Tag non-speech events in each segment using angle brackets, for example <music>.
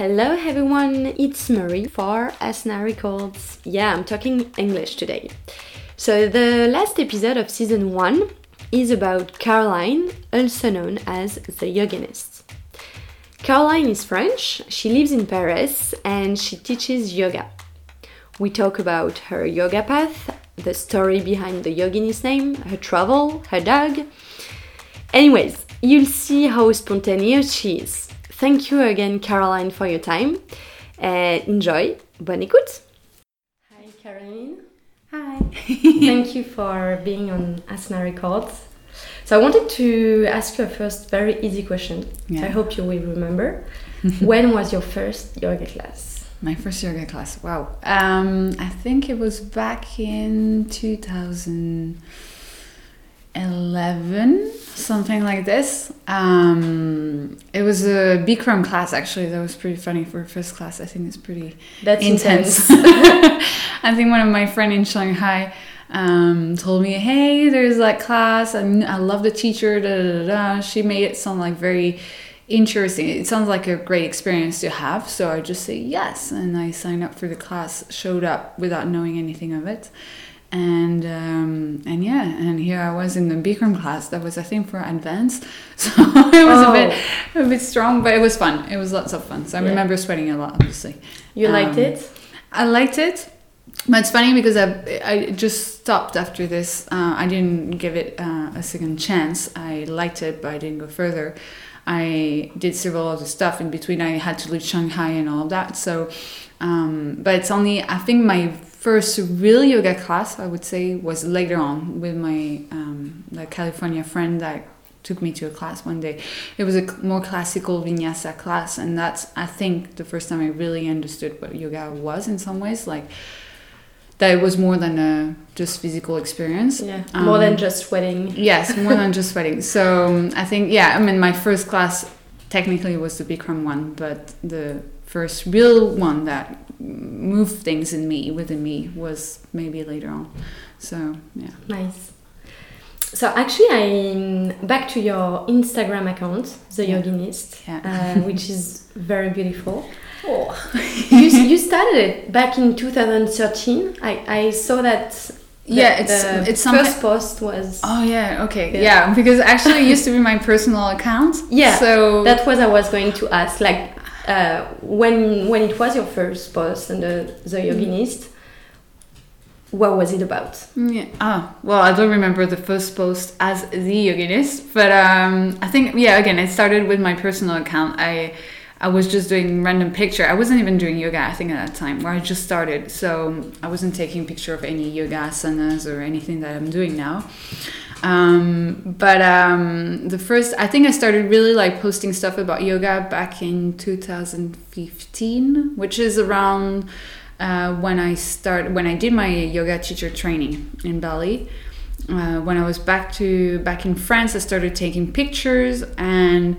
Hello everyone, it's Marie for Asna Records. Yeah, I'm talking English today. So, the last episode of season 1 is about Caroline, also known as the yoginist. Caroline is French, she lives in Paris, and she teaches yoga. We talk about her yoga path, the story behind the yoginist name, her travel, her dog. Anyways, you'll see how spontaneous she is. Thank you again, Caroline, for your time. Uh, enjoy. Bonne écoute. Hi, Caroline. Hi. <laughs> Thank you for being on Asna Records. So I wanted to ask you a first very easy question. Yeah. I hope you will remember. <laughs> when was your first yoga class? My first yoga class. Wow. Um, I think it was back in 2011, something like this. Um, it was a Bikram class actually. That was pretty funny for first class. I think it's pretty That's intense. intense. <laughs> I think one of my friend in Shanghai um, told me, "Hey, there's that class, and I love the teacher." Da, da, da, da. She made it sound like very interesting. It sounds like a great experience to have. So I just say yes, and I signed up for the class. Showed up without knowing anything of it, and um, and yeah, and here I was in the Bikram class. That was I think for advanced, <laughs> so it was Oh. a bit a bit strong, but it was fun. It was lots of fun. So I Yeah. remember sweating a lot, obviously. You liked Um, it? I liked it, but it's funny because I I just stopped after this. Uh, I didn't give it uh, a second chance. I liked it, but I didn't go further. I did several other stuff in between. I had to leave Shanghai and all of that. So, um, but it's only I think my first real yoga class I would say was later on with my um, the California friend that took me to a class one day. It was a more classical vinyasa class, and that's I think the first time I really understood what yoga was in some ways, like that it was more than a just physical experience. Yeah. More than Um, just sweating. Yes, more than just <laughs> sweating. So um, I think yeah, I mean my first class technically was the Bikram one, but the first real one that moved things in me within me was maybe later on. So yeah. Nice. So actually, I'm back to your Instagram account, the Yeah. yoginist, Yeah. uh, <laughs> which is very beautiful. Oh. <laughs> you, you started it back in 2013. I, I saw that. the- Yeah, it's- the it's something- first post was Oh yeah, okay. Yeah. Yeah, because actually it used to be <laughs> my personal account. Yeah, So that was I was going to ask like uh, when when it was your first post and the the Mm. yoginist. What was it about? Yeah. Oh, well, I don't remember the first post as the yoginist, but um, I think yeah. Again, it started with my personal account. I I was just doing random picture. I wasn't even doing yoga. I think at that time where I just started, so I wasn't taking picture of any yoga asanas or anything that I'm doing now. Um, but um, the first, I think I started really like posting stuff about yoga back in 2015, which is around uh, when I start when I did my yoga teacher training in Bali. Uh, when I was back to back in France, I started taking pictures and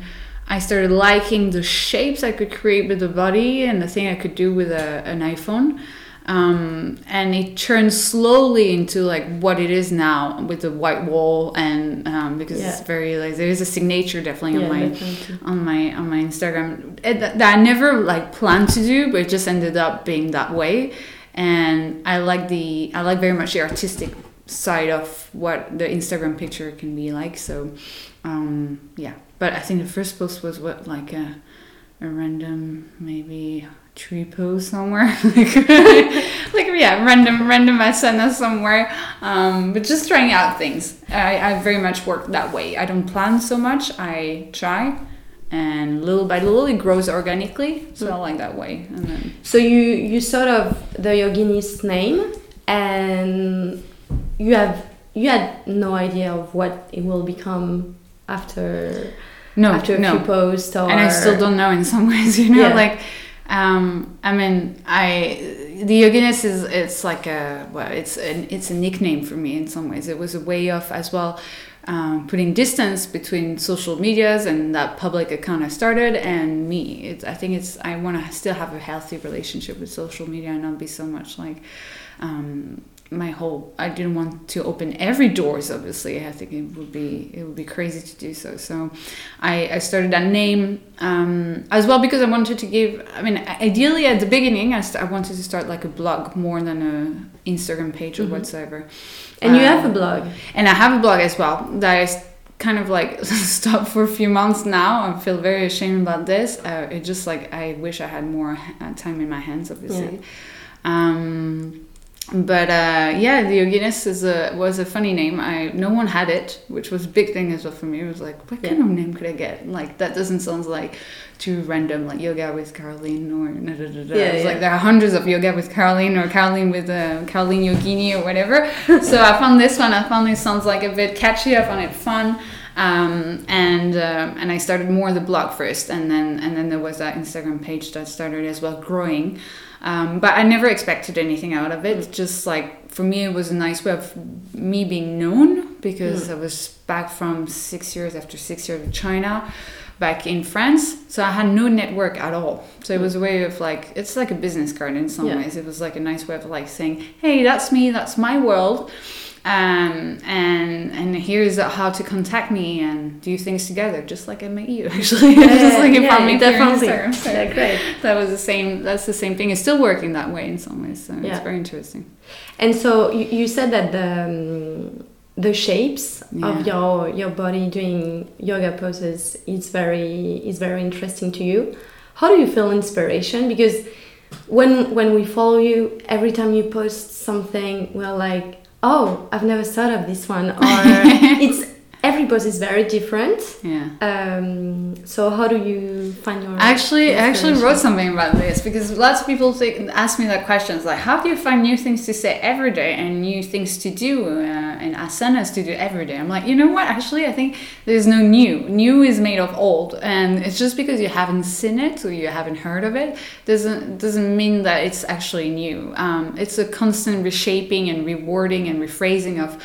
I started liking the shapes I could create with the body and the thing I could do with a, an iPhone. Um, and it turned slowly into like what it is now with the white wall and um, because it's very like there is a signature definitely Yeah, on my definitely. on my on my Instagram that, that I never like planned to do, but it just ended up being that way. And I like the I like very much the artistic side of what the Instagram picture can be like. So um, yeah, but I think the first post was what like a a random maybe tree pose somewhere? <laughs> Like <laughs> like yeah random random asana somewhere. Um, but just trying out things. I, I very much work that way. I don't plan so much. I try and little by little it grows organically so i like that way. And then So you you sort of the yoginist name, and you have you had no idea of what it will become after no after a no. few posts or and I still don't know in some ways, <laughs> you know, Yeah. like um, I mean, I the yoginist is it's like a well, it's an it's a nickname for me in some ways. It was a way of as well um, putting distance between social medias and that public account I started and me. It's I think it's I want to still have a healthy relationship with social media and not be so much like. Um, my whole I didn't want to open every doors obviously I think it would be it would be crazy to do so so I, I started that name um, as well because I wanted to give I mean ideally at the beginning I, st- I wanted to start like a blog more than a Instagram page or Mhm. whatsoever And you Um, have a blog. and I have a blog as well that I kind of like <laughs> stopped for a few months now. I feel very ashamed about this. Uh, it just like I wish I had more uh, time in my hands, obviously. Um, but uh, yeah, the Yoginist is a was a funny name. I no one had it, which was a big thing as well for me. It was like, what kind Yeah. of name could I get? Like that doesn't sound like too random, like yoga with Caroline or da, da, da, da. Yeah, It's yeah. like there are hundreds of yoga with Caroline or Caroline with uh, Caroline Yogini or whatever. <laughs> so I found this one. I found it sounds like a bit catchy. I found it fun. Um, and um and I started more the blog first, and then and then there was that Instagram page that started as well growing. Um, but I never expected anything out of it. Mm. Just like for me, it was a nice way of me being known because mm. I was back from six years after six years in China, back in France. So I had no network at all. So it mm. was a way of like it's like a business card in some Yeah. ways. It was like a nice way of like saying, "Hey, that's me. That's my world." Um, and and here's how to contact me and do things together, just like I met you <laughs> actually, just like you yeah, found me definitely. Instagram. So Yeah, <laughs> great. that was the same. That's the same thing. It's still working that way in some ways. So Yeah. it's very interesting. And so you, you said that the um, the shapes Yeah. of your your body doing yoga poses is very is very interesting to you. How do you feel inspiration? Because when when we follow you, every time you post something, we're like, oh, I've never thought of this one, or <laughs> it's every pose is very different. Yeah. Um, so how do you find your Actually, I actually wrote something about this because lots of people think, ask me that question. It's like, how do you find new things to say every day and new things to do uh, and asanas to do every day? I'm like, you know what? Actually, I think there's no new. New is made of old, and it's just because you haven't seen it or you haven't heard of it doesn't doesn't mean that it's actually new. Um, it's a constant reshaping and rewarding and rephrasing of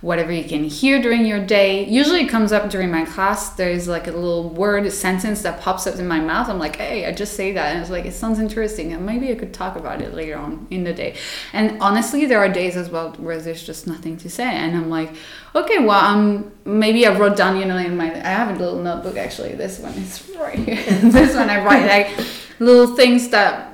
whatever you can hear during your day. Usually it comes up during my class. There's like a little word, a sentence that pops up in my mouth. I'm like, hey, I just say that. And it's like, it sounds interesting. And maybe I could talk about it later on in the day. And honestly, there are days as well where there's just nothing to say. And I'm like, okay, well, um, maybe I wrote down, you know, in my, I have a little notebook actually. This one is right here. <laughs> this one I write like little things that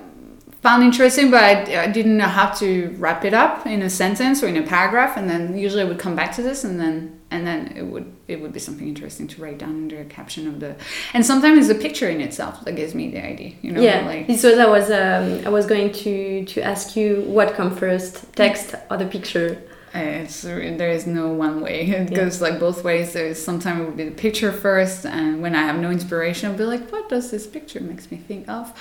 found interesting, but I, I didn't know how to wrap it up in a sentence or in a paragraph. And then usually I would come back to this, and then and then it would it would be something interesting to write down under a caption of the. And sometimes it's a picture in itself that gives me the idea. You know, yeah, like was I was um, I was going to to ask you what come first, text or the picture. It's there is no one way. It <laughs> Yeah. goes like both ways. There's sometimes it would be the picture first, and when I have no inspiration, I'll be like, "What does this picture makes me think of?"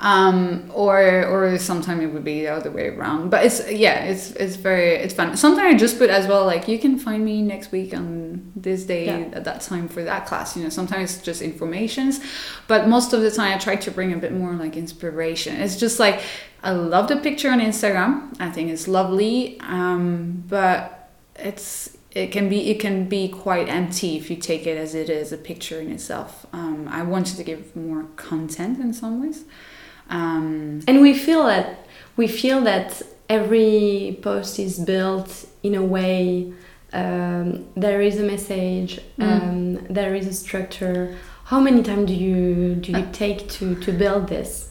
Um, or or sometimes it would be the other way around. But it's yeah, it's it's very it's fun. Sometimes I just put as well like you can find me next week on this day Yeah. at that time for that class. You know, sometimes it's just informations, but most of the time I try to bring a bit more like inspiration. It's just like I love the picture on Instagram. I think it's lovely, um, but it's it can be it can be quite empty if you take it as it is a picture in itself. Um, I wanted to give more content in some ways. Um, And we feel that we feel that every post is built in a way. Um, there is a message. Mm. Um, there is a structure. How many time do you do you take to to build this?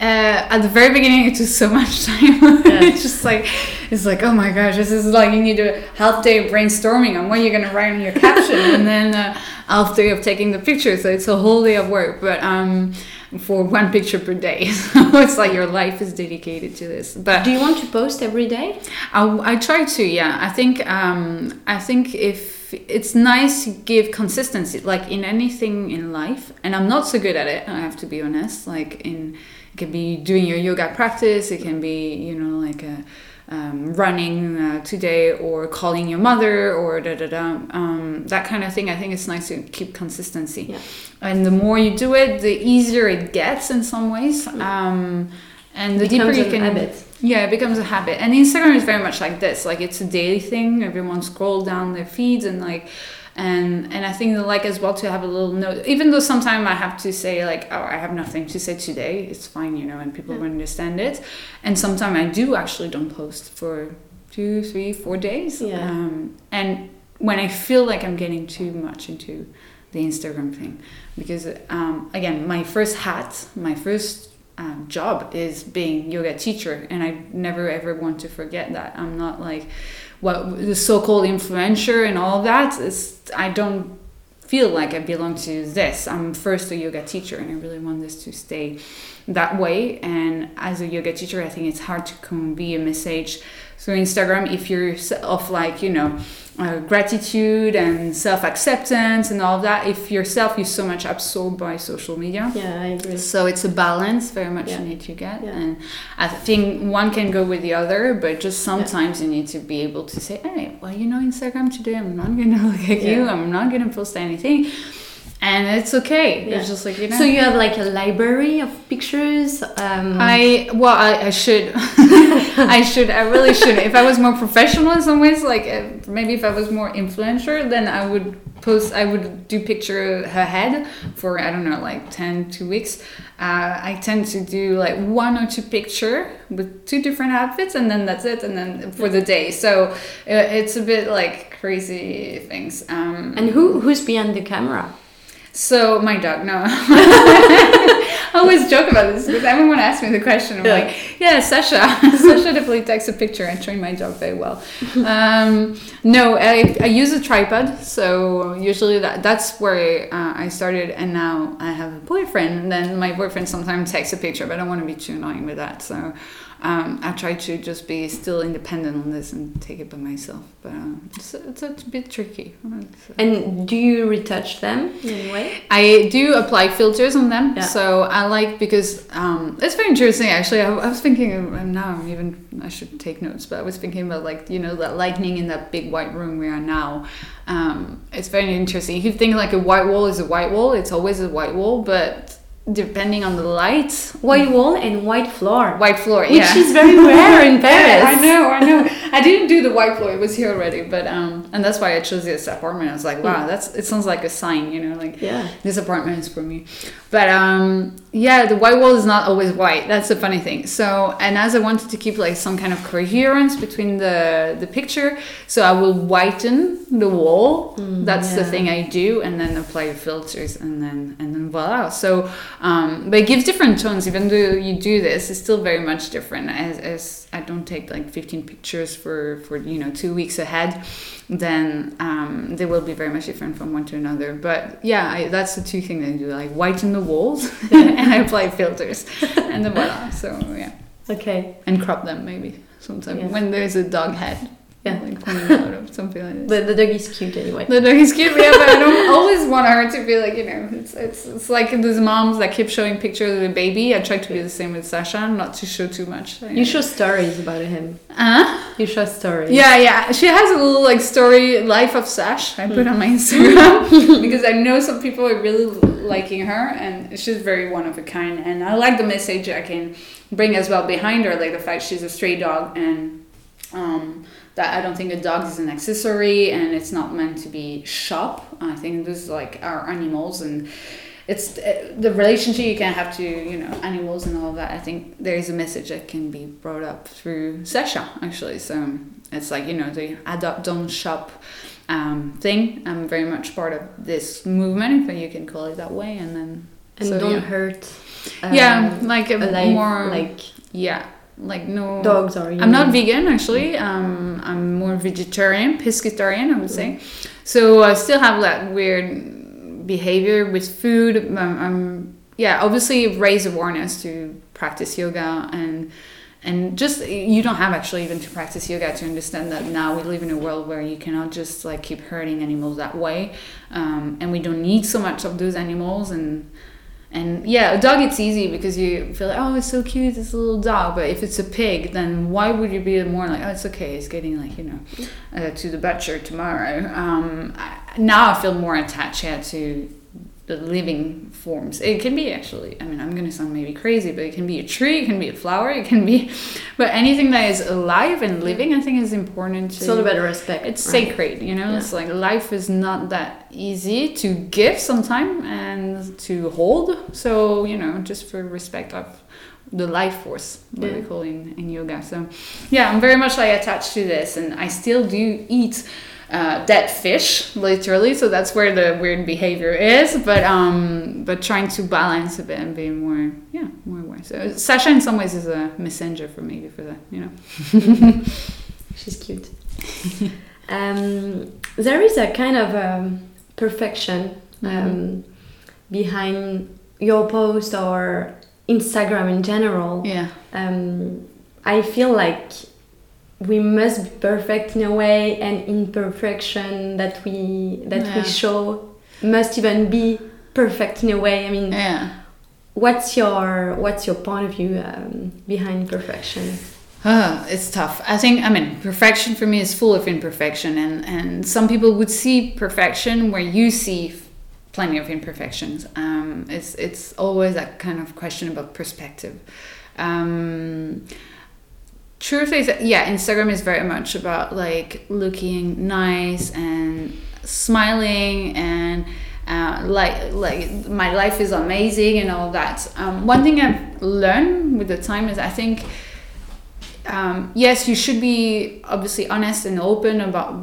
Uh, at the very beginning, it took so much <laughs> time. Yeah. it's just like, it's like, oh my gosh, this is like you need a half day of brainstorming on what you're gonna write in your caption, and then uh, half day of taking the picture. So it's a whole day of work, but um, for one picture per day. <laughs> So it's like your life is dedicated to this. But Do you want to post every day? I, I try to, yeah. I think um, I think if it's nice to give consistency, like in anything in life, and I'm not so good at it. I have to be honest. Like in, it can be doing your yoga practice. It can be you know like a. Um, running uh, today or calling your mother or da da da um, that kind of thing I think it's nice to keep consistency Yeah. and the more you do it the easier it gets in some ways um, and the deeper you an can habit. yeah, it becomes a habit. And Instagram is very much like this. Like it's a daily thing. Everyone scroll down their feeds and like and and I think like as well to have a little note. Even though sometimes I have to say like, oh, I have nothing to say today. It's fine, you know, and people Yeah. will understand it. And sometimes I do actually don't post for two, three, four days. Yeah. Um, and when I feel like I'm getting too much into the Instagram thing, because um, again, my first hat, my first um, job is being yoga teacher, and I never ever want to forget that. I'm not like what the so-called influencer and all that. Is I don't feel like I belong to this. I'm first a yoga teacher, and I really want this to stay that way. And as a yoga teacher, I think it's hard to convey a message through Instagram if you're of like you know uh, gratitude and self acceptance and all that. If yourself is so much absorbed by social media. Yeah, I agree. So it's a balance very much Yeah. you need to get. Yeah. And I think one can go with the other, but just sometimes you need to be able to say, hey, well, you know, Instagram today, I'm not going <laughs> to look at you, I'm not going to post anything. And it's okay. Yeah. It's just like, you know. So you have like a library of pictures. Um, I well, I, I should, <laughs> I should, I really should. If I was more professional in some ways, like uh, maybe if I was more influencer, then I would post. I would do picture her head for I don't know, like 10, two weeks. Uh, I tend to do like one or two picture with two different outfits, and then that's it, and then for the day. So uh, it's a bit like crazy things. Um, and who who's behind the camera? So my dog, no. <laughs> I always joke about this because everyone asks me the question. I'm Yeah. like, yeah, Sasha. <laughs> Sasha definitely takes a picture. and train my dog very well. Um, no, I, I use a tripod. So usually that that's where uh, I started, and now I have a boyfriend. And then my boyfriend sometimes takes a picture, but I don't want to be too annoying with that. So um, I try to just be still independent on this and take it by myself. But um, it's, it's a bit tricky. It's, uh, And do you retouch them in any way? I do apply filters on them, Yeah. so I like because um, it's very interesting. Actually, I, I was thinking and now I'm even I should take notes, but I was thinking about like you know that lightning in that big white room we are now. Um, it's very interesting. If you think like a white wall is a white wall, it's always a white wall, but depending on the light, White wall and white floor, white floor, which yeah. is very <laughs> rare in Paris. Yeah, I know, I know. I didn't do the white floor; it was here already. But um, and that's why I chose this apartment. I was like, wow, that's it sounds like a sign, you know, like Yeah. this apartment is for me. But um, yeah, the white wall is not always white. That's the funny thing. So, and as I wanted to keep like some kind of coherence between the the picture, so I will whiten the wall. That's the thing I do, and then apply filters, and then and then voila. So, um, but it gives different tones. Even though you do this, it's still very much different. As, as I don't take like 15 pictures for for you know two weeks ahead, then um, they will be very much different from one to another. But yeah, I, that's the two things I do. Like whiten the walls, <laughs> and I <laughs> apply filters, and then voila. So yeah, Okay. and crop them maybe sometimes Yeah. when there's a dog head. Yeah. like coming out of something like this. The, the dog is cute anyway. The dog is cute, yeah, but I don't <laughs> always want her to be like, you know, it's, it's, it's like those moms that keep showing pictures of the baby. I try to be the same with Sasha, not to show too much. You show stories about him. Huh? You show stories. Yeah, yeah. She has a little like story, Life of Sash, I put on my Instagram <laughs> because I know some people are really liking her and she's very one of a kind. And I like the message I can bring as well behind her, like the fact she's a stray dog and um, that I don't think a dog is an accessory and it's not meant to be shop. I think those like are animals and it's uh, the relationship you can have to you know animals and all of that. I think there is a message that can be brought up through Sasha actually. So it's like you know the adopt don't shop um, thing. I'm very much part of this movement, if you can call it that way. And then And so, don't yeah. hurt. yeah, um, like a alive, more like yeah, like no dogs or I'm not vegan actually. Um, I'm more vegetarian, pescatarian, I would say. So I still have that weird behavior with food. Um, I'm yeah, obviously raise awareness to practice yoga and and just you don't have actually even to practice yoga to understand that now we live in a world where you cannot just like keep hurting animals that way, um, and we don't need so much of those animals and. And yeah, a dog it's easy because you feel like, oh, it's so cute, it's a little dog. But if it's a pig, then why would you be more like, oh, it's okay, it's getting like you know, uh, to the butcher tomorrow. Um, I, now I feel more attached yeah, to the living forms. It can be actually. I mean, I'm gonna sound maybe crazy, but it can be a tree, it can be a flower, it can be, but anything that is alive and living, I think is important. To, It's all about respect. it's right? sacred you know Yeah. it's like life is not that easy to give sometimes and to hold so you know just for respect of the life force, what Yeah. we call in, in yoga. So, yeah, I'm very much like attached to this, and I still do eat uh, dead fish, literally. So that's where the weird behavior is. But um, but trying to balance a bit and be more, yeah, more aware. So Sasha, in some ways, is a messenger for me for that, you know. <laughs> She's cute. <laughs> um, there is a kind of um, perfection um, behind your post or Instagram in general. Yeah. Um, I feel like we must be perfect in a way, and imperfection that we that Yeah. we show must even be perfect in a way. I mean, Yeah. what's your what's your point of view um, behind perfection? Ah, it's tough. I think, I mean, perfection for me is full of imperfection, and, and some people would see perfection where you see plenty of imperfections. Um, it's, it's always that kind of question about perspective. Um, truth is, yeah, Instagram is very much about like looking nice and smiling and uh, like like my life is amazing and all that. Um, one thing I've learned with the time is I think um, yes, you should be obviously honest and open about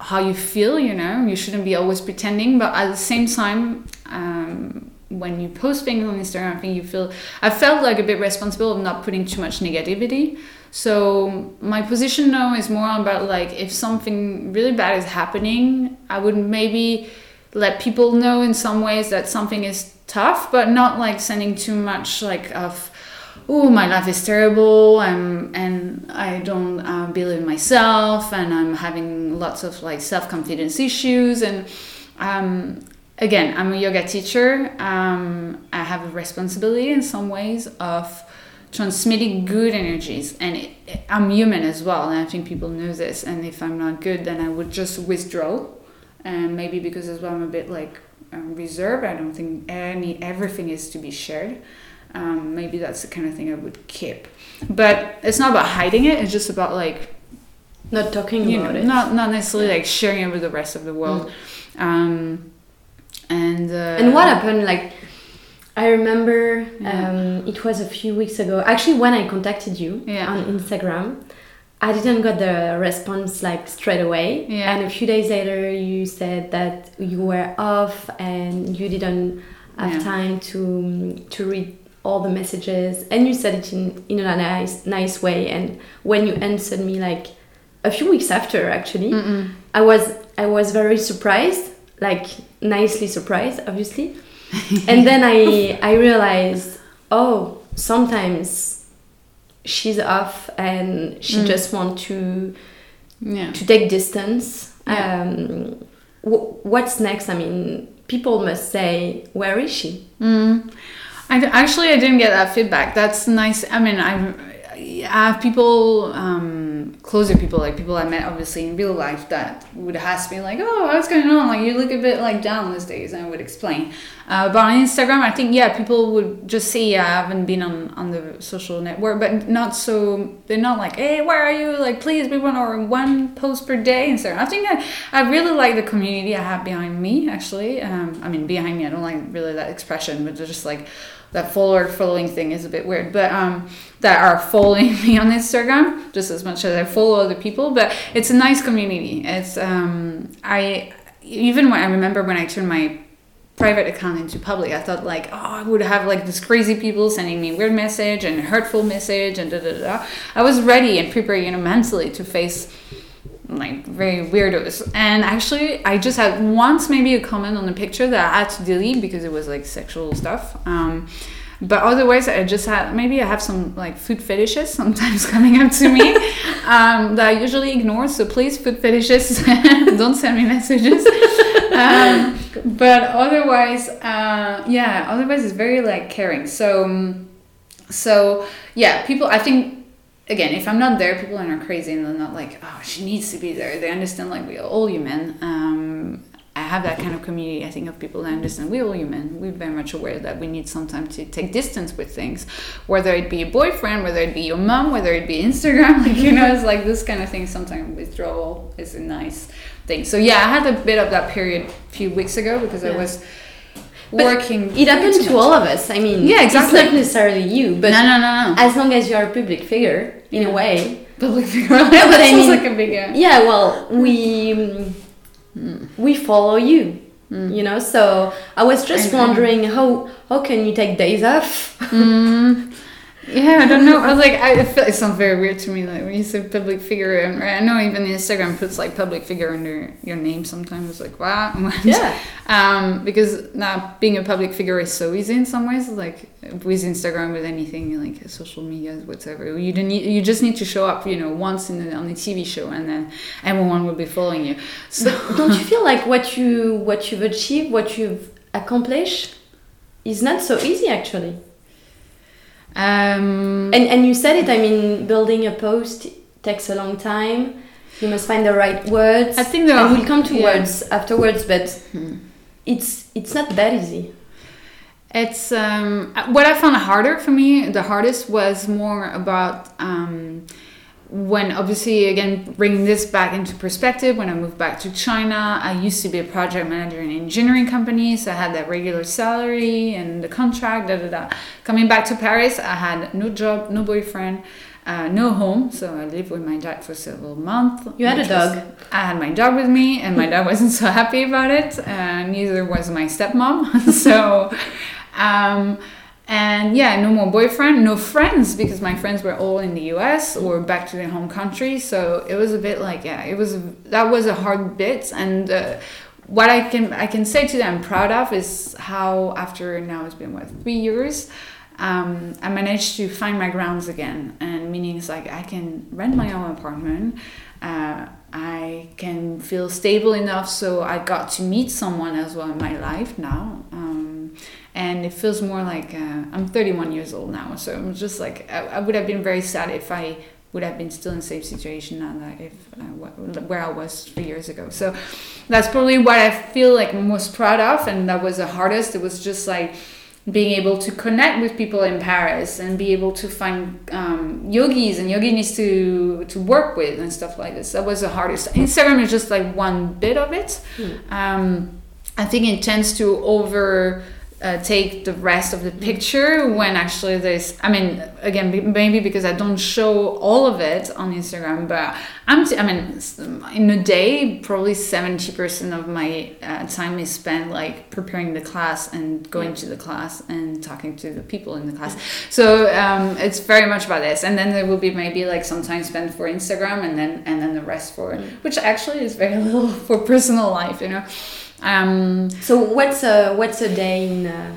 how you feel. You know, you shouldn't be always pretending, but at the same time. Um, when you post things on Instagram, I think you feel I felt like a bit responsible of not putting too much negativity. So my position now is more about like if something really bad is happening, I would maybe let people know in some ways that something is tough, but not like sending too much like of oh my life is terrible and and I don't uh, believe in myself and I'm having lots of like self confidence issues and um, again I'm a yoga teacher um, I have a responsibility in some ways of transmitting good energies. And it, it- I'm human as well and I think people know this. And if I'm not good then I would just withdraw. And maybe because as well I'm a bit like um, reserved. I don't think any everything is to be shared. Um, maybe that's the kind of thing I would keep. But it's not about hiding it. It's just about like Not talking you about know, it. not not necessarily like sharing it with the rest of the world. Um, and uh, And what happened? Like, I remember Yeah. um, it was a few weeks ago. Actually, when I contacted you Yeah. on Instagram, I didn't get the response like straight away. Yeah. And a few days later, you said that you were off and you didn't have time to to read all the messages. And you said it in in a nice nice way. And when you answered me, like a few weeks after, actually. Mm-mm. I was I was very surprised, like nicely surprised, obviously. <laughs> and then I I realized, oh, sometimes she's off and she Mm. just want to yeah to take distance. Yeah. Um, what's next? I mean, people must say, where is she? Mm. I actually I didn't get that feedback. That's nice. I mean, I I have people, um, closer people, like people I met obviously in real life, that would ask me like, "Oh, what's going on? Like, you look a bit like down these days," and I would explain. Uh, but on Instagram, I think yeah, people would just see yeah, I haven't been on on the social network, but not so. They're not like, "Hey, where are you? Like, please be one or one post per day." Instagram. I think I, I really like the community I have behind me. Actually, um, I mean behind me. I don't like really that expression, but just like that follower following thing is a bit weird, but um, that are following <laughs> me on Instagram just as much as I follow other people. But it's a nice community. It's um, I even when I remember when I turned my private account into public, I thought like, oh, I would have like this crazy people sending me weird message and hurtful message and da da da. I was ready and prepared, you know, mentally to face like very weirdos. And actually, I just had once maybe a comment on the picture that I had to delete because it was like sexual stuff. Um, but otherwise, I just had maybe I have some like food fetishes sometimes <laughs> coming up to me <laughs> um, that I usually ignore. So please, food fetishes, <laughs> don't send me messages. um, but otherwise, uh, yeah, otherwise it's very like caring. So, so yeah, people. I think again, if I'm not there, people are not crazy and they're not like, oh, she needs to be there. They understand like we are all human. Um, I have that kind of community, I think, of people that understand we're all human. We're very much aware that we need some time to take distance with things, whether it be a boyfriend, whether it be your mom, whether it be Instagram. <laughs> Like, you know, it's like this kind of thing. Sometimes withdrawal is a nice thing. So, yeah, I had a bit of that period a few weeks ago because I was. But working. It happened too to all of us. I mean, Yeah, exactly. It's not necessarily you, but no, no, no, no. as long as you are a public figure, in a way. Public <laughs> figure. <laughs> but I mean- like a big. Yeah, well, we mm, we follow you. Mm. You know, so I was just And- wondering how how can you take days off? Mm, <laughs> yeah, I don't know. I was <laughs> like, I, it, felt, it sounds very weird to me. Like when you say public figure, and I know even Instagram puts like public figure under your name sometimes. It's like, wow. <laughs> Yeah. Um, because now being a public figure is so easy in some ways. Like with Instagram, with anything like social media, whatever, you don't need, you just need to show up, you know, once in the, on the TV show, and then everyone will be following you. So But don't you feel like what you what you've achieved, what you've accomplished, is not so easy actually? Um, And and you said it. I mean, building a post takes a long time. You must find the right words. I think there are- we'll come to yeah. words afterwards, but Hmm. it's it's not that easy. It's um, what I found harder for me. The hardest was more about um, when, obviously, again bringing this back into perspective. When I moved back to China, I used to be a project manager in an engineering company, so I had that regular salary and the contract. Da da da. Coming back to Paris, I had no job, no boyfriend. Uh, no home, so I lived with my dad for several months. You had a which was- dog. I had my dog with me, and my dad <laughs> wasn't so happy about it. and neither was my stepmom. <laughs> so, um, and yeah, no more boyfriend, no friends because my friends were all in the U.S. or back to their home country. So it was a bit like yeah, it was that was a hard bit. And uh, what I can I can say to them I'm proud of is how after now it's been what three years. Um, I managed to find my grounds again, and meaning it's like I can rent my own apartment. Uh, I can feel stable enough so I got to meet someone as well in my life now. Um, and it feels more like uh, I'm 31 years old now, so I'm just like I, I would have been very sad if I would have been still in the same situation now that if uh, where I was three years ago. So that's probably what I feel like most proud of, and that was the hardest. It was just like being able to connect with people in Paris and be able to find um, yogis and yoginis to to work with and stuff like this. That was the hardest. Instagram is just like one bit of it. Um, I think it tends to over. Uh, take the rest of the picture when actually there's i mean again maybe because i don't show all of it on instagram but i'm t- i mean in a day probably 70% of my uh, time is spent like preparing the class and going to the class and talking to the people in the class. So um, it's very much about this. And then there will be maybe like some time spent for instagram and then and then the rest for which actually is very <laughs> little for personal life you know um So what's a what's a day in uh,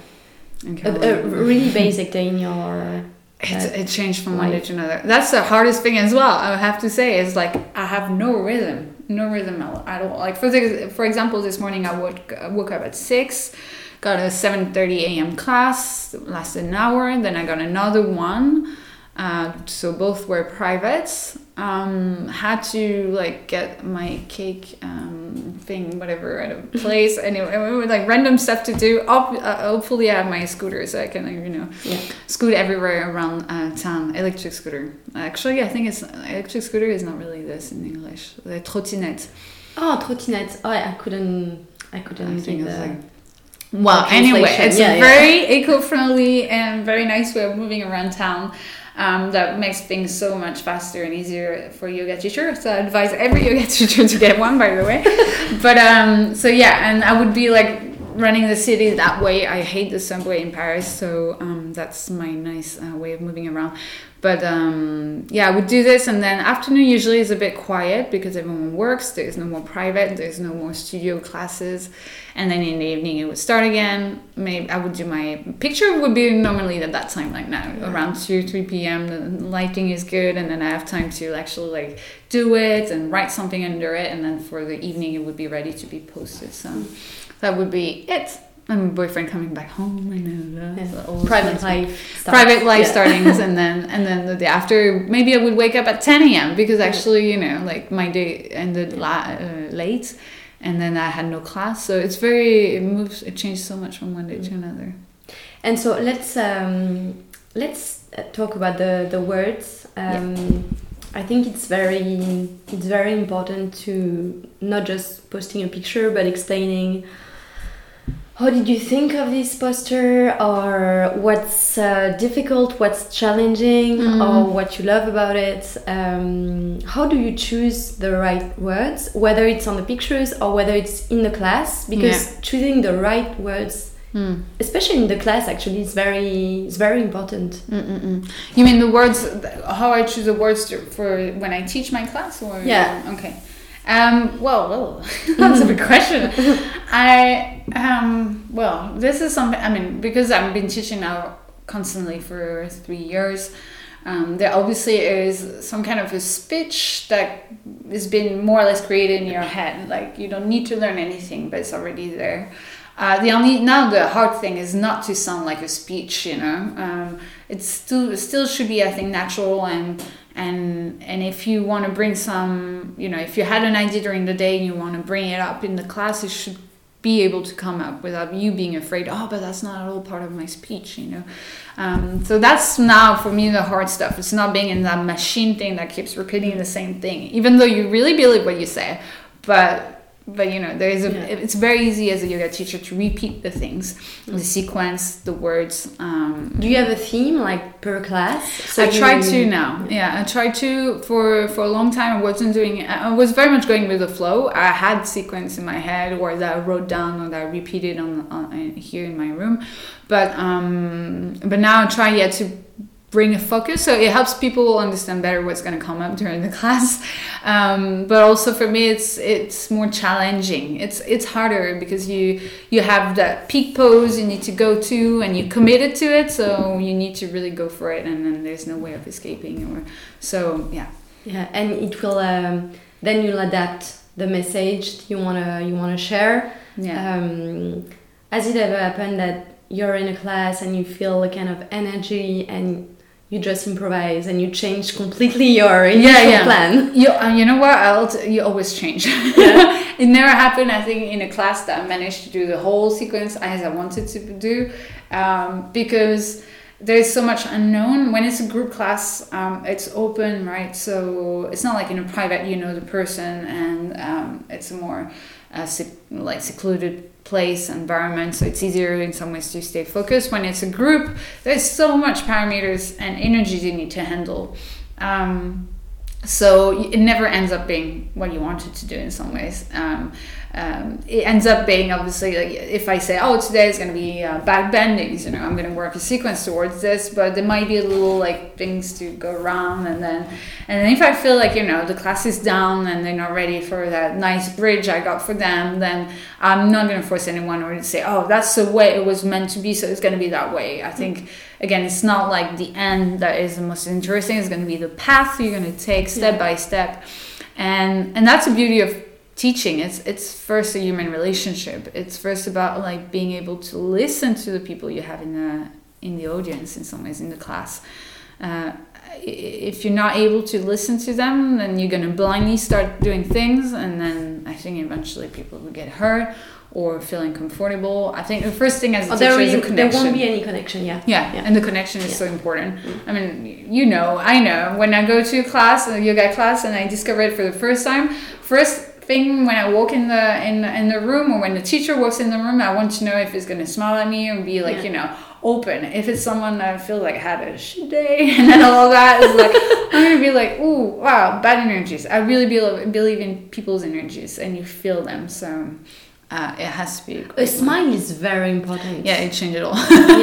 okay, a, a really basic day in your <laughs> It, uh, it changed from one day to another. That's the hardest thing as well. I have to say is like I have no rhythm, no rhythm at all. Like for the, for example, this morning I woke woke up at six, got a seven thirty a.m. class, lasted an hour. Then I got another one. Uh, so both were private. Um, had to like get my cake um, thing, whatever, at a <laughs> place. anyway, like random stuff to do. Op- uh, hopefully, I have my scooter so I can, you know, Yeah. scoot everywhere around uh, town. Electric scooter. Actually, I think it's electric scooter is not really this in English. The trottinette. oh trottinette? Oh, I couldn't I I couldn't think give it's the like well, anyway, it's Yeah, a yeah. very eco-friendly and very nice way of moving around town. Um, that makes things so much faster and easier for yoga teacher. So I advise every <laughs> yoga teacher to get one, by the way. <laughs> but um, so yeah, and I would be like running the city that way. I hate the subway in Paris, so um, that's my nice uh, way of moving around. But um, yeah, I would do this, and then afternoon usually is a bit quiet because everyone works. There's no more private. There's no more studio classes, and then in the evening it would start again. Maybe I would do my picture would be normally at that time like now around two three p.m. The lighting is good, and then I have time to actually like do it and write something under it, and then for the evening it would be ready to be posted. So that would be it. And my boyfriend coming back home, I know that. Yeah. private life stuff. private life Yeah. startings <laughs> and then and then the day after maybe i would wake up at 10 a.m because actually you know like my day ended la- uh, late and then i had no class so it's very it moves it changed so much from one day to another And so let's um, let's uh, talk about the the words. Um, I think it's very it's very important to not just posting a picture but explaining how did you think of this poster or what's uh, difficult what's challenging Mm. or what you love about it um, how do you choose the right words whether it's on the pictures or whether it's in the class because choosing the right words Mm. especially in the class actually is very is very important Mm-mm-mm. You mean the words? How I choose the words for when I teach my class, or Yeah. Okay. Um, well, well, <laughs> that's a big question. <laughs> I um, well, this is something. I mean, because I've been teaching now constantly for three years. Um, there obviously is some kind of a speech that has been more or less created in your head. Like you don't need to learn anything, but it's already there. Uh, the only now the hard thing is not to sound like a speech. You know, um, it's still it still should be I think natural and and and if you want to bring some you know if you had an idea during the day and you want to bring it up in the class, it should be able to come up without you being afraid. Oh, but that's not at all part of my speech. You know. Um, so that's now for me the hard stuff. It's not being in that machine thing that keeps repeating the same thing, even though you really believe what you say. But but you know there is a. Yeah. It's very easy as a yoga teacher to repeat the things, the sequence, the words. Um, do you have a theme like per class I you- try to now. Yeah, I tried to for for a long time. I wasn't doing. I was very much going with the flow. I had sequence in my head, or that I wrote down, or that I repeated on, on here in my room. But um, but now I try yeah to bring a focus. So it helps people understand better what's going to come up during the <laughs> class. Um, but also for me it's it's more challenging. It's it's harder because you you have that peak pose you need to go to and you committed to it. So you need to really go for it and then there's no way of escaping or so yeah. Yeah, and it will um, then you'll adapt the message you wanna you wanna share. yeah. Um, has it ever happened that you're in a class and you feel a kind of energy and you just improvise and you change completely your initial yeah. plan? You, uh, you know what? I'll you always change. <laughs> it never happened, I think, in a class that I managed to do the whole sequence as I wanted to do um, because there's so much unknown. When it's a group class, um, it's open, right? So it's not like in a private, you know the person, and um, it's a more uh, sec- like secluded place environment so it's easier in some ways to stay focused when it's a group. There's so much parameters and energies you need to handle. Um, so it never ends up being what you wanted to do in some ways. Um, um, it ends up being obviously like if I say oh today is going to be uh, back bendings you know I'm going to work a sequence towards this but there might be a little like things to go around and then and then if I feel like you know the class is down and they're not ready for that nice bridge I got for them then I'm not going to force anyone or to say oh that's the way it was meant to be so it's going to be that way I think again it's not like the end that is the most interesting it's going to be the path you're going to take step Yeah. by step and and that's the beauty of teaching it's it's first a human relationship it's first about like being able to listen to the people you have in the in the audience in some ways in the class uh, if you're not able to listen to them then you're going to blindly start doing things and then i think eventually people will get hurt or feel uncomfortable i think the first thing as a there, teacher is a really- there won't be any connection, yeah. yeah, Yeah. and the connection is Yeah. so important. I mean, you know, I know when I go to a class, a yoga class, and I discover it for the first time. First thing when I walk in the in in the room, or when the teacher walks in the room, I want to know if it's gonna smile at me and be like, Yeah. you know, open. If it's someone that I feel like had a shit day <laughs> <laughs> and then all that is like, I'm gonna be like, ooh, wow, bad energies. I really believe believe in people's energies, and you feel them. So. Uh, it has to be. A great. smile is very important. Yeah, it changed it all.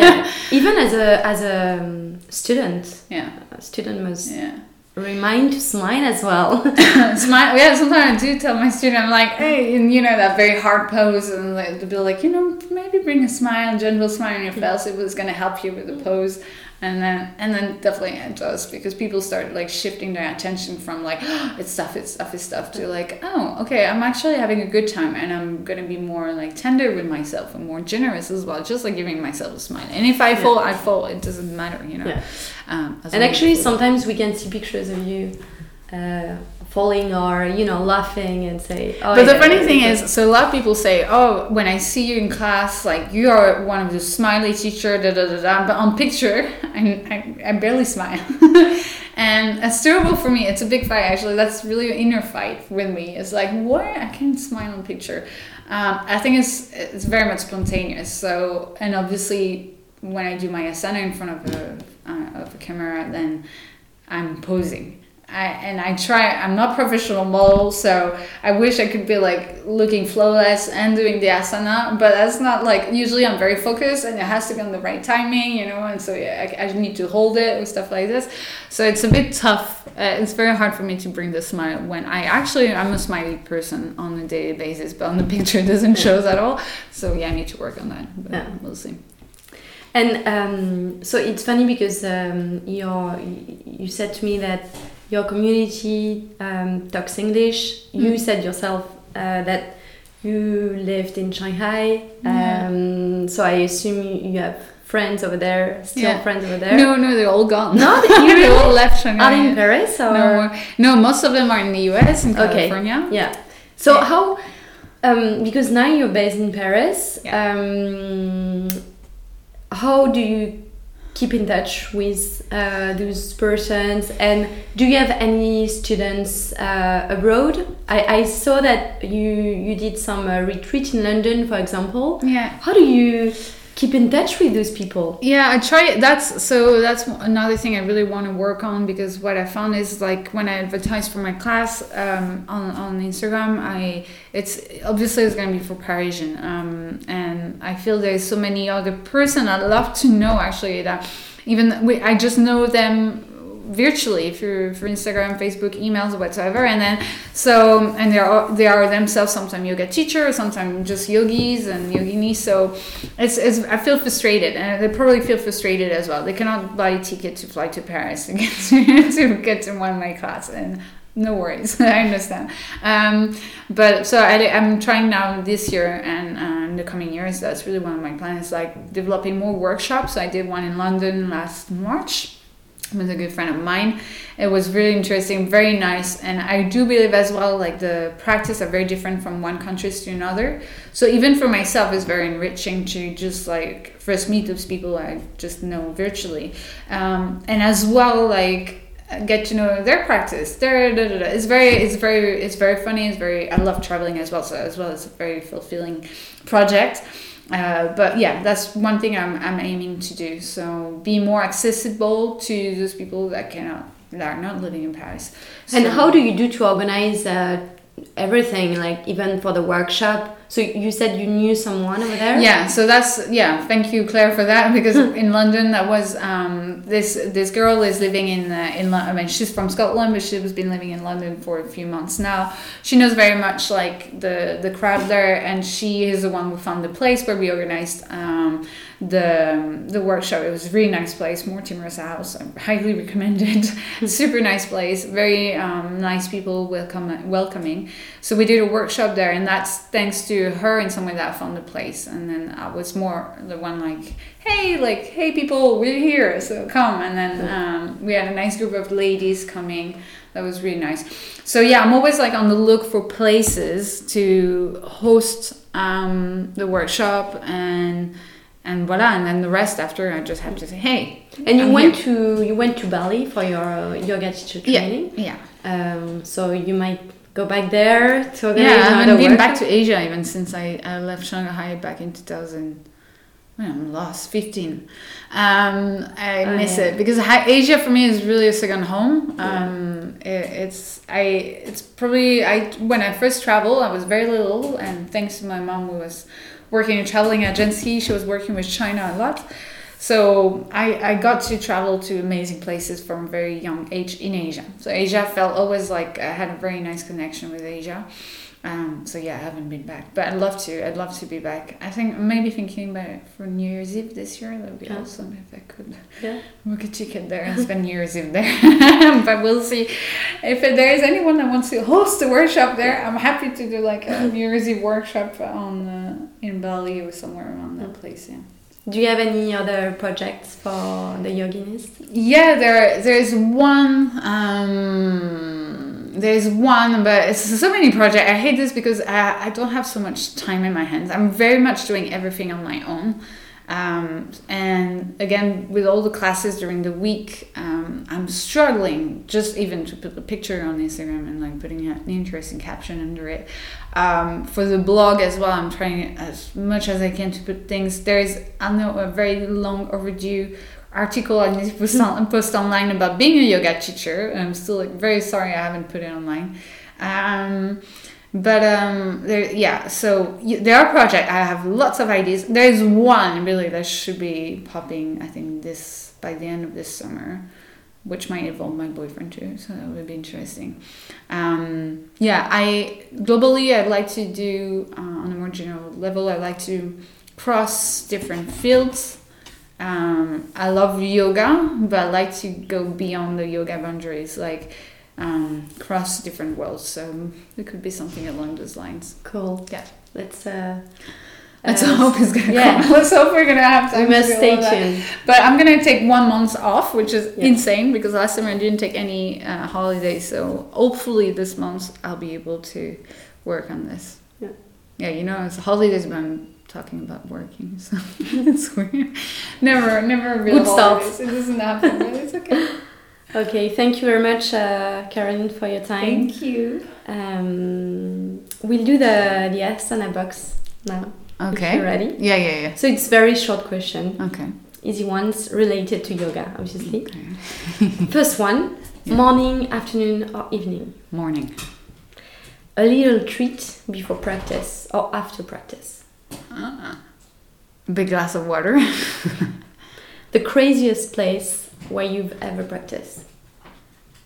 yeah. <laughs> Even as a as a um, student, yeah, a student must yeah. Remind to smile as well. <laughs> <laughs> Smile. Yeah, sometimes I do tell my student, I'm like, hey, and you know that very hard pose, and like, they'll be like, you know, maybe bring a smile, a gentle smile on your face. It was gonna help you with the pose, and then and then definitely it does because people start like shifting their attention from like <gasps> it's stuff, it's stuff, it's stuff to like, oh, okay, I'm actually having a good time, and I'm gonna be more like tender with myself and more generous as well, just like giving myself a smile. And if I fall, I fall. It doesn't matter, you know. Yeah. Um, and actually, sometimes we can see pictures of you uh, falling or you know laughing and say. Oh, But the yeah, funny yeah, thing yeah. is, so a lot of people say, "Oh, when I see you in class, like you are one of the smiley teacher." Da da da da. But on picture, <laughs> I, I, I barely smile, <laughs> and it's terrible for me. It's a big fight actually. That's really an inner fight with me. It's like why I can't smile on picture. Um, I think it's it's very much spontaneous. So and obviously when I do my asana in front of a uh, of a camera, then I'm posing I, and I try. I'm not professional model, so I wish I could be like looking flawless and doing the asana, but that's not like. Usually, I'm very focused, and it has to be on the right timing, you know. And so yeah, I, I need to hold it and stuff like this. So it's a bit tough. Uh, it's very hard for me to bring the smile when I actually I'm a smiley person on a daily basis, but on the <laughs> picture it doesn't show at all. So yeah, I need to work on that. But Yeah. we'll see. And um, so it's funny because um, your you said to me that your community um, talks English. You Mm. said yourself uh, that you lived in Shanghai. Yeah. Um, so I assume you, you have friends over there, still Yeah. friends over there. No, no, they're all gone. No, you <laughs> they all left Shanghai. Are they in Paris or? No, no, most of them are in the US, in Okay. California. Yeah. So Yeah. how? Um, because now you're based in Paris. Yeah. Um, how do you keep in touch with uh, those persons? And do you have any students uh, abroad? I, I saw that you you did some uh, retreat in London, for example. Yeah. How do you keep in touch with those people? Yeah, I try. That's so. That's another thing I really want to work on because what I found is like when I advertise for my class um, on on Instagram, I it's obviously it's gonna be for Parisian, um, and I feel there's so many other person I'd love to know actually that even we, I just know them virtually through through Instagram, Facebook, emails, whatsoever, and then so and they are they are themselves sometimes yoga teachers, sometimes just yogis and yoginis. So it's, it's I feel frustrated, and they probably feel frustrated as well. They cannot buy a ticket to fly to Paris to get <laughs> to, to get to one of my class, and no worries, <laughs> I understand. Um, but so I, I'm trying now this year and uh, in the coming years. That's really one of my plans, like developing more workshops. I did one in London last March with a good friend of mine. It was really interesting, very nice, and I do believe as well like the practice are very different from one country to another. So even for myself, it's very enriching to just like first meet those people I just know virtually, um, and as well like get to know their practice. Their da, da, da. it's very it's very it's very funny. It's very I love traveling as well. So as well it's a very fulfilling project. Uh, but yeah, that's one thing I'm, I'm aiming to do. So be more accessible to those people that cannot that are not living in Paris. And how do you do to organize uh, everything, like even for the workshop? So you said you knew someone over there. Yeah, so that's yeah. Thank you, Claire, for that because <laughs> in London that was um, this this girl is living in uh, in London. I mean, she's from Scotland, but she's been living in London for a few months now. She knows very much like the the crowd there, and she is the one who found the place where we organized um, the the workshop. It was a really nice place, Mortimer's house. I highly recommend it. <laughs> Super nice place, very um, nice people, welcome welcoming. So we did a workshop there, and that's thanks to her in some way that I found the place. And then I was more the one like, hey, like, hey, people, we're here, so come. And then um, we had a nice group of ladies coming. That was really nice. So yeah, I'm always like on the look for places to host um, the workshop and and voila. And then the rest after, I just have to say, hey. And you I'm went here. to you went to Bali for your uh, yoga teacher Yeah, training. yeah. Um, so you might go back there to organize Yeah, I haven't another been back to Asia even since I, I left Shanghai back in 2000. Well, I'm lost, 15. Um, I Oh, miss yeah. it because Asia for me is really a second home. Um, it, it's I it's probably I when I first traveled I was very little and thanks to my mom who was working in a traveling agency she was working with China a lot. So I, I got to travel to amazing places from a very young age in Asia. So Asia felt always like I had a very nice connection with Asia. Um, so yeah, I haven't been back, but I'd love to. I'd love to be back. I think maybe thinking about it for New Year's Eve this year. That would be Yeah. awesome if I could Yeah. <laughs> book a ticket there and <laughs> spend New Year's Eve there. <laughs> but we'll see if there is anyone that wants to host a workshop there. I'm happy to do like a New Year's Eve workshop on uh, in Bali or somewhere around that place. Yeah. Do you have any other projects for the yoginis? Yeah, there there's one um there's one but it's so many projects. I hate this because I, I don't have so much time in my hands. I'm very much doing everything on my own. Um, and again, with all the classes during the week, um, I'm struggling just even to put a picture on Instagram and like putting an interesting caption under it. Um, for the blog as well, I'm trying as much as I can to put things. There is, I know, a very long overdue article I need to post, on, post online about being a yoga teacher. I'm still like very sorry I haven't put it online. Um, but um, there, yeah. So there are projects. I have lots of ideas. There is one really that should be popping. I think this by the end of this summer, which might involve my boyfriend too. So that would be interesting. Um, yeah, I globally I'd like to do uh, on a more general level. I like to cross different fields. Um, I love yoga, but I like to go beyond the yoga boundaries. Like um, cross different worlds. So it could be something along those lines. Cool. Yeah. Let's. Uh, Let's uh, hope it's gonna yeah. come. <laughs> Let's hope we're gonna have time. We must to stay tuned. But I'm gonna take one month off, which is Yeah. insane because last summer I didn't take any uh, holidays. So hopefully this month I'll be able to work on this. Yeah. Yeah, you know it's holidays, but I'm talking about working, so <laughs> it's weird. Never, never real Good. It doesn't happen, but it's okay. Okay, thank you very much, uh, Caroline, for your time. Thank you. Um, we'll do the the Asana box now. If Okay. you're ready. Yeah, yeah, yeah. So it's very short question, Okay. easy ones related to yoga, obviously. okay. <laughs> First one: Yeah. morning, afternoon, or evening. Morning. A little treat before practice or after practice. Uh-uh. Big glass of water. <laughs> The craziest place where you've ever practiced.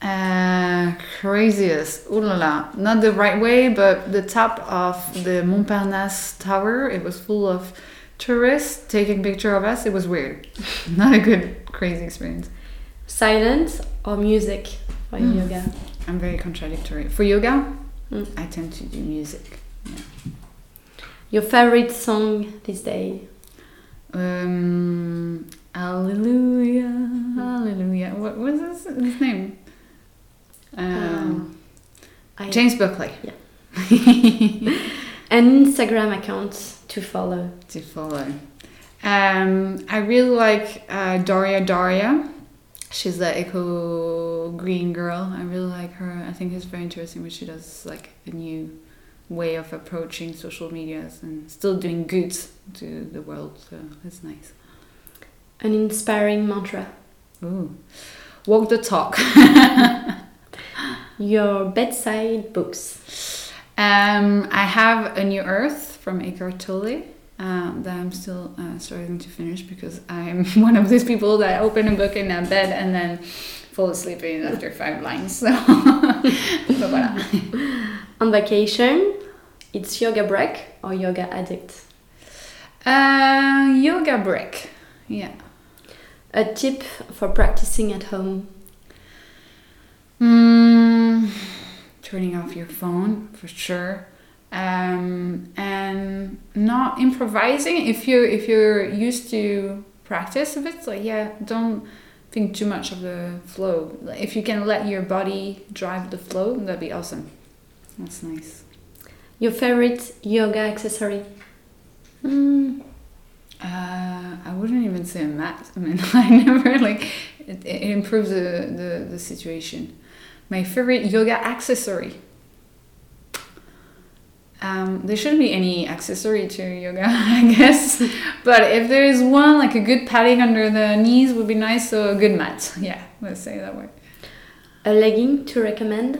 Uh, craziest. Ooh la la. Not the right way, but the top of the Montparnasse Tower. It was full of tourists taking picture of us. It was weird. <laughs> Not a good, crazy experience. Silence or music for Mm. yoga. I'm very contradictory. For yoga, Mm. I tend to do music. Your favorite song this day. Um, Hallelujah, Hallelujah. What was his, his name? Um, I, James Buckley. Yeah. <laughs> An Instagram account to follow. to follow. Um, I really like uh, Daria Daria. She's the eco green girl. I really like her. I think it's very interesting what she does. Like a new way of approaching social medias and still doing good to the world. So it's nice. An inspiring mantra. Ooh, walk the talk. <laughs> Your bedside books. Um, I have A New Earth from Eckhart Tolle um, that I'm still uh, struggling to finish because I'm <laughs> one of those people that open a book in a bed and then fall asleep in after five lines. So, <laughs> so voilà. On vacation, it's yoga break or yoga addict. Uh, yoga break. Yeah. A tip for practicing at home. Mm, turning off your phone for sure. Um, and not improvising if you if you're used to practice a bit like yeah don't think too much of the flow. If you can let your body drive the flow that'd be awesome. That's nice. Your favorite yoga accessory. mm. uh, I wouldn't even say a mat. I mean <laughs> I never like it, it improves the, the, the situation. My favorite yoga accessory Um, there shouldn't be any accessory to yoga, <laughs> I guess. But if there is one, like a good padding under the knees would be nice. So a good mat. Yeah, let's say that way. A legging to recommend.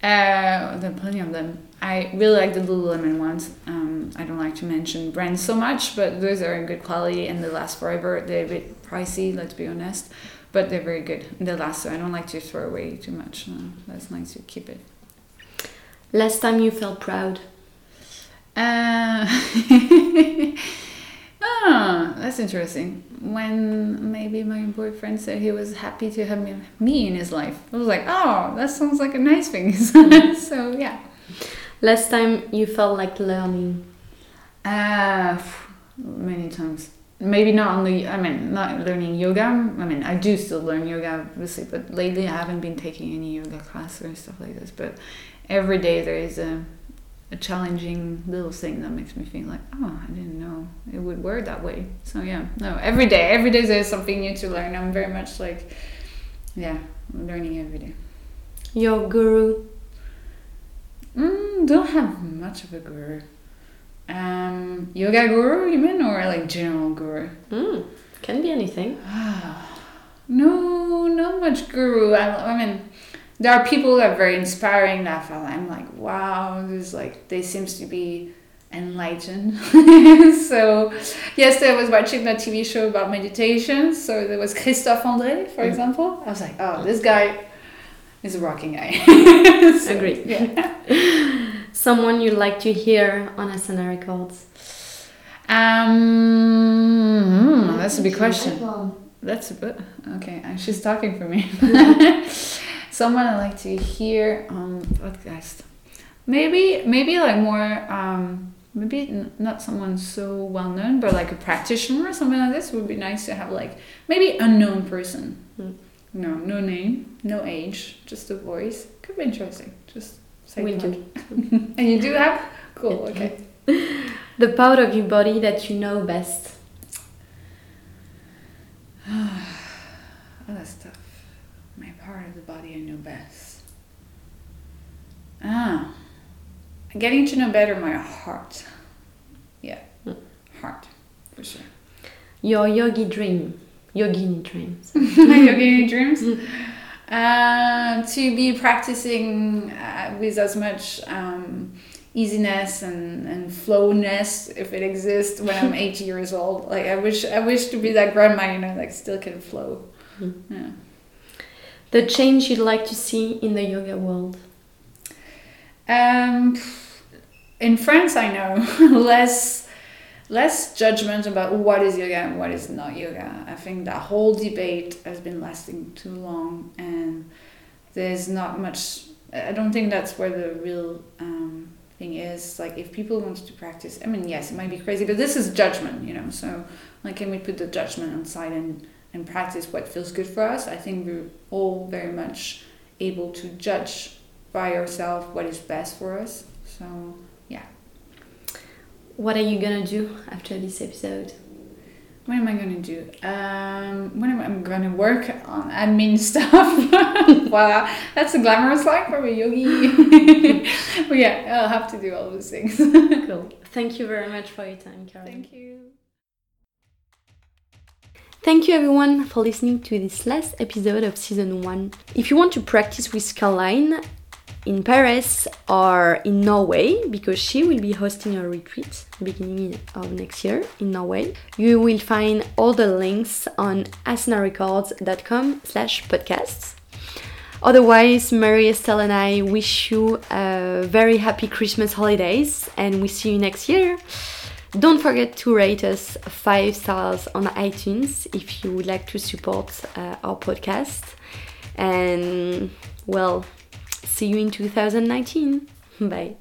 Uh, there are plenty of them. I really like the Lululemon ones. Um, I don't like to mention brands so much, but those are in good quality and they last forever. They're a bit pricey, let's be honest, but they're very good. They last, so I don't like to throw away too much. Uh, that's nice to keep it. Last time you felt proud. Uh, <laughs> ah, that's interesting. When maybe my boyfriend said he was happy to have me, me in his life, I was like, oh, that sounds like a nice thing. <laughs> so yeah. Last time you felt like learning. Uh, many times. Maybe not only, I mean, not learning yoga. I mean, I do still learn yoga, obviously, but lately I haven't been taking any yoga class or stuff like this. But every day there is a, a challenging little thing that makes me feel like, oh, I didn't know it would work that way. So yeah, no, every day, every day there's something new to learn. I'm very much like, yeah, I'm learning every day. Your guru? Mm, don't have much of a guru. Um, yoga guru, you mean, or like general guru? Mm, can be anything. <sighs> no, not much guru. I, I mean, there are people that are very inspiring that feel I'm like, wow, this like they seems to be enlightened. <laughs> so yesterday I was watching that TV show about meditation. So there was Christophe André, for mm. example. I was like, oh, this guy is a rocking guy. <laughs> so, Agree. Yeah. <laughs> Someone you like to hear on Asana Records? Um, hmm, that's a big question. That's a bit okay. She's talking for me. Someone I like to hear on podcast. Maybe maybe like more um, maybe n- not someone so well known, but like a practitioner or something like this would be nice to have like maybe unknown person. Mm. No, no name, no age, just a voice. Could be interesting. Just say we do. <laughs> and you do have cool. Okay. <laughs> the part of your body that you know best. oh, that's tough my part of the body I know best. Ah, getting to know better my heart. Yeah, mm. heart, for sure. Your yogi dream, yogini dreams. <laughs> my yogini <laughs> dreams? Uh, to be practicing uh, with as much um, easiness and, and flowness if it exists when I'm <laughs> 80 years old. Like I wish I wish to be that grandma, you know, like still can flow. Mm. Yeah the change you'd like to see in the yoga world? Um, in France, I know <laughs> less less judgment about what is yoga and what is not yoga. I think that whole debate has been lasting too long, and there's not much. I don't think that's where the real um, thing is. Like, if people want to practice, I mean, yes, it might be crazy, but this is judgment, you know. So, like, can we put the judgment on side and and practice what feels good for us, I think we're all very much able to judge by ourselves what is best for us. So, yeah. What are you gonna do after this episode? What am I gonna do? Um, what am I gonna work on admin <laughs> stuff? <laughs> wow, that's a glamorous life for a yogi. <laughs> but yeah, I'll have to do all those things. cool. Thank you very much for your time, Caroline. Thank you. Thank you everyone for listening to this last episode of season 1. If you want to practice with Caroline in Paris or in Norway, because she will be hosting a retreat beginning of next year in Norway, you will find all the links on asanarecords.com slash podcasts. Otherwise, Mary Estelle and I wish you a very happy Christmas holidays and we see you next year. Don't forget to rate us 5 stars on iTunes if you would like to support uh, our podcast. And well, see you in 2019. Bye.